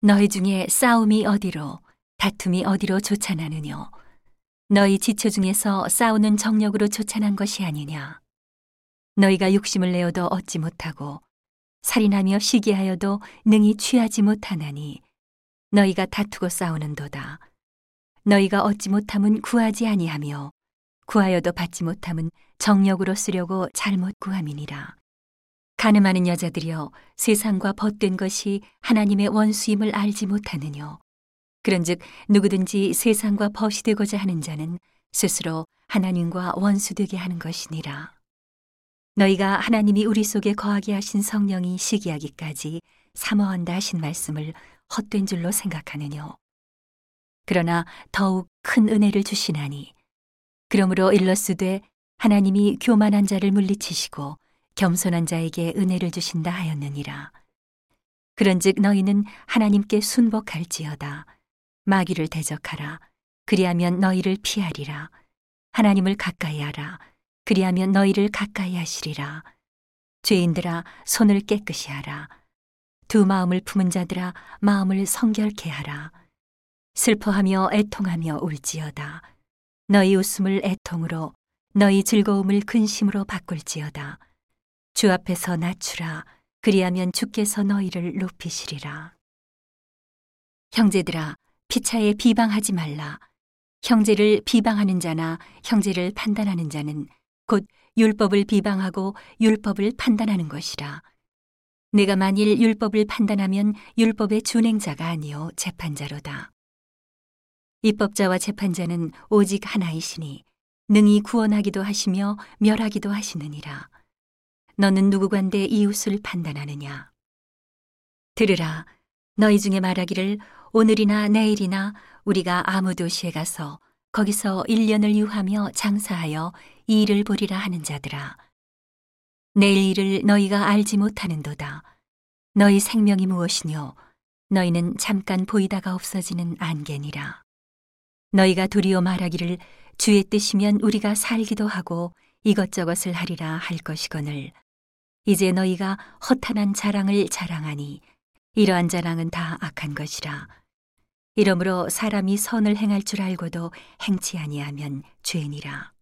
너희 중에 싸움이 어디로 다툼이 어디로 쫓아나느뇨? 너희 지체 중에서 싸우는 정력으로 쫓아난 것이 아니냐? 너희가 욕심을 내어도 얻지 못하고 살인하며 시기하여도 능히 취하지 못하나니 너희가 다투고 싸우는도다. 너희가 얻지 못함은 구하지 아니하며 구하여도 받지 못함은 정력으로 쓰려고 잘못 구함이니라 가늠하는 여자들이여 세상과 벗된 것이 하나님의 원수임을 알지 못하느뇨. 그런즉 누구든지 세상과 벗이 되고자 하는 자는 스스로 하나님과 원수 되게 하는 것이니라. 너희가 하나님이 우리 속에 거하게 하신 성령이 시기하기까지 사모한다 하신 말씀을 헛된 줄로 생각하느뇨. 그러나 더욱 큰 은혜를 주시나니 그러므로 일러스되 하나님이 교만한 자를 물리치시고 겸손한 자에게 은혜를 주신다 하였느니라. 그런즉 너희는 하나님께 순복할지어다. 마귀를 대적하라. 그리하면 너희를 피하리라. 하나님을 가까이 하라. 그리하면 너희를 가까이 하시리라. 죄인들아 손을 깨끗이 하라. 두 마음을 품은 자들아 마음을 성결케 하라. 슬퍼하며 애통하며 울지어다. 너희 웃음을 애통으로 너희 즐거움을 근심으로 바꿀지어다. 주 앞에서 낮추라. 그리하면 주께서 너희를 높이시리라. 형제들아, 피차에 비방하지 말라. 형제를 비방하는 자나 형제를 판단하는 자는 곧 율법을 비방하고 율법을 판단하는 것이라. 내가 만일 율법을 판단하면 율법의 준행자가 아니요 재판자로다. 입법자와 재판자는 오직 하나이시니 능히 구원하기도 하시며 멸하기도 하시느니라. 너는 누구간데 이웃을 판단하느냐? 들으라, 너희 중에 말하기를 오늘이나 내일이나 우리가 아무 도시에 가서 거기서 1년을 유하며 장사하여 이 일을 보리라 하는 자들아. 내일 일을 너희가 알지 못하는도다. 너희 생명이 무엇이뇨? 너희는 잠깐 보이다가 없어지는 안개니라. 너희가 도리어 말하기를 주의 뜻이면 우리가 살기도 하고 이것저것을 하리라 할 것이거늘 이제 너희가 허탄한 자랑을 자랑하니 이러한 자랑은 다 악한 것이라. 이러므로 사람이 선을 행할 줄 알고도 행치 아니하면 죄니라.